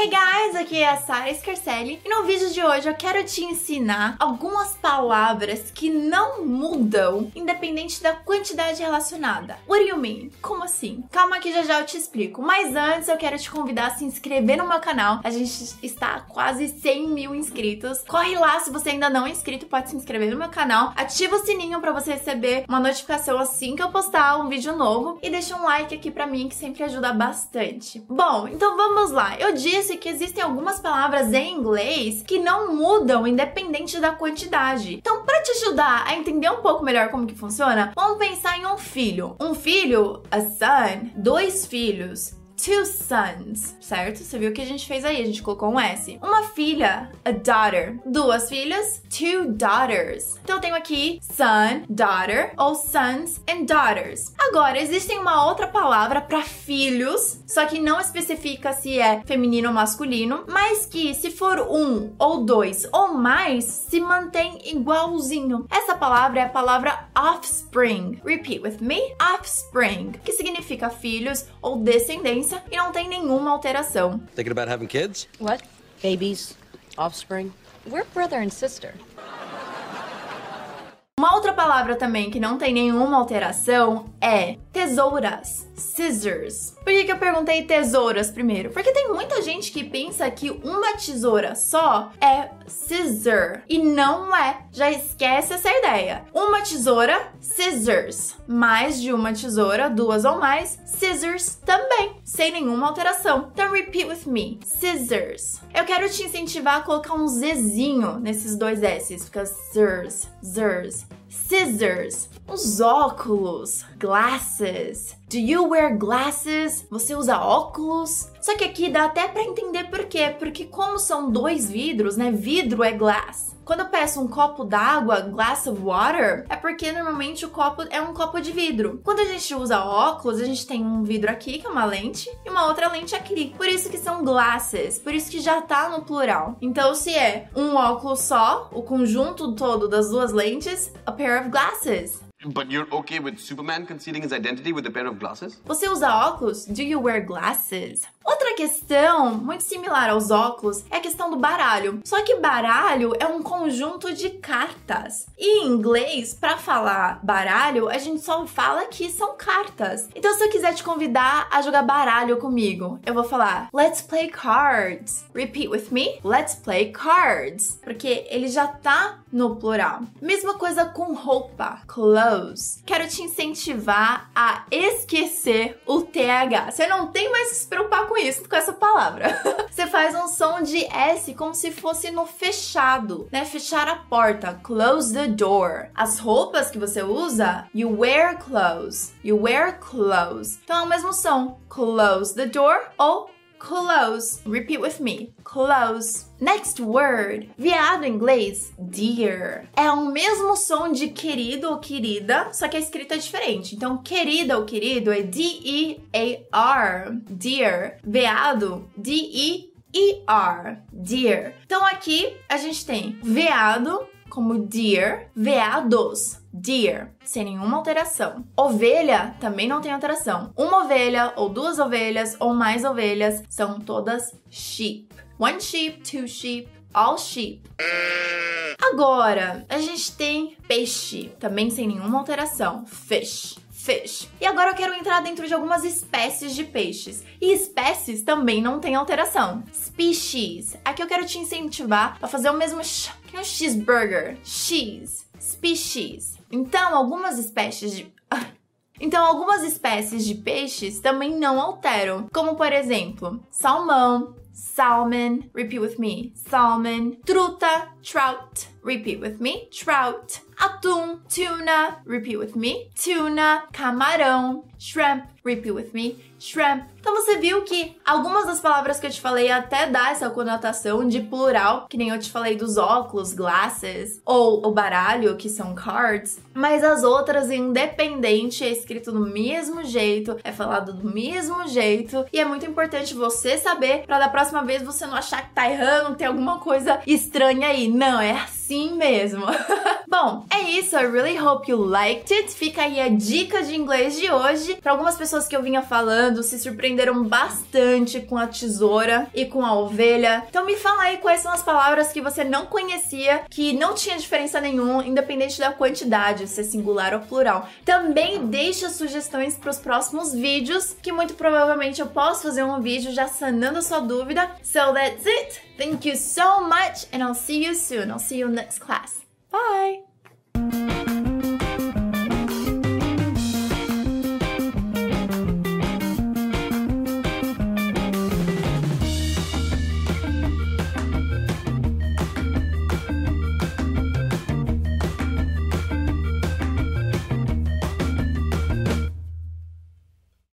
Hey guys, aqui é a Sara Scarcelli e no vídeo de hoje eu quero te ensinar algumas palavras que não mudam independente da quantidade relacionada. What do you mean? Como assim? Calma que já já eu te explico, mas antes eu quero te convidar a se inscrever no meu canal. A gente está quase 100 mil inscritos. Corre lá se você ainda não é inscrito, pode se inscrever no meu canal. Ativa o sininho para você receber uma notificação assim que eu postar um vídeo novo e deixa um like aqui para mim que sempre ajuda bastante. Bom, então vamos lá. Eu disse disse que existem algumas palavras em inglês que não mudam independente da quantidade. Então, para te ajudar a entender um pouco melhor como que funciona, vamos pensar em um filho. Um filho, a son, dois filhos, two sons, certo? Você viu o que a gente fez aí? A gente colocou um S. Uma filha, a daughter. Duas filhas, two daughters. Então eu tenho aqui son, daughter ou sons and daughters. Agora, existe uma outra palavra para filhos, só que não especifica se é feminino ou masculino, mas que se for um ou dois ou mais, se mantém igualzinho. Essa palavra é a palavra offspring. Repeat with me. Offspring, que significa filhos ou descendência e não tem nenhuma alteração. Thinking about having kids? What? Babies? Offspring? We're brother and sister. Uma outra palavra também que não tem nenhuma alteração é tesouras, scissors. Por que, que eu perguntei tesouras primeiro? Porque tem muita gente que pensa que uma tesoura só é scissor e não é. Já esquece essa ideia. Uma tesoura, scissors. Mais de uma tesoura, duas ou mais, scissors também, sem nenhuma alteração. Então repeat with me. Scissors. Eu quero te incentivar a colocar um Zzinho nesses dois S's, fica zers, zers scissors, os óculos, glasses. Do you wear glasses? Você usa óculos? Só que aqui dá até para entender por quê, porque como são dois vidros, né? Vidro é glass. Quando eu peço um copo d'água, glass of water, é porque normalmente o copo é um copo de vidro. Quando a gente usa óculos, a gente tem um vidro aqui, que é uma lente, e uma outra lente aqui. Por isso que são glasses, por isso que já tá no plural. Então, se é um óculos só, o conjunto todo das duas lentes, a pair of glasses. But you're okay with Superman concealing his identity with a pair of glasses? Você usa óculos? Do you wear glasses? Outra questão muito similar aos óculos é a questão do baralho. Só que baralho é um conjunto de cartas. E em inglês, para falar baralho, a gente só fala que são cartas. Então, se eu quiser te convidar a jogar baralho comigo, eu vou falar Let's play cards. Repeat with me. Let's play cards. Porque ele já tá no plural. Mesma coisa com roupa. Clothes. Quero te incentivar a esquecer o TH. Você não tem mais que se preocupar com isso, com essa palavra. Você faz um som de S como se fosse no fechado, né? Fechar a porta. Close the door. As roupas que você usa, you wear clothes. You wear clothes. Então é o mesmo som. Close the door ou Close. Repeat with me. Close. Next word. Viado em inglês, dear. É o mesmo som de querido ou querida, só que a escrita é diferente. Então, querida ou querido é D-E-A-R. Dear. Veado, D-E-E-R. Dear. Então, aqui a gente tem veado como deer, veados, deer, sem nenhuma alteração. Ovelha também não tem alteração. Uma ovelha ou duas ovelhas ou mais ovelhas são todas sheep. One sheep, two sheep, all sheep. Agora, a gente tem peixe, também sem nenhuma alteração. Fish fish. E agora eu quero entrar dentro de algumas espécies de peixes. E espécies também não tem alteração. Species. Aqui eu quero te incentivar a fazer o mesmo sh, que é um cheeseburger. Cheese. Species. Então, algumas espécies de então, algumas espécies de peixes também não alteram, como por exemplo, salmão, salmon, repeat with me, salmon, truta, trout, repeat with me, trout, atum, tuna, repeat with me, tuna, camarão, shrimp, repeat with me, shrimp. Então você viu que algumas das palavras que eu te falei até dá essa conotação de plural, que nem eu te falei dos óculos, glasses, ou o baralho, que são cards, mas as outras, independente, é escrito do mesmo jeito, é falado do mesmo jeito, e é muito importante você saber para da próxima vez você não achar que tá errando, tem alguma coisa estranha aí. Não, é assim mesmo. Bom, é isso. I really hope you liked it. Fica aí a dica de inglês de hoje. Para algumas pessoas que eu vinha falando se surpreenderam bastante com a tesoura e com a ovelha. Então me fala aí quais são as palavras que você não conhecia, que não tinha diferença nenhuma, independente da quantidade, se é singular ou plural. Também deixa sugestões para os próximos vídeos, que muito provavelmente eu posso fazer um vídeo já sanando sua dúvida. So that's it. Thank you so much and I'll see you soon. I'll see you next class. Bye.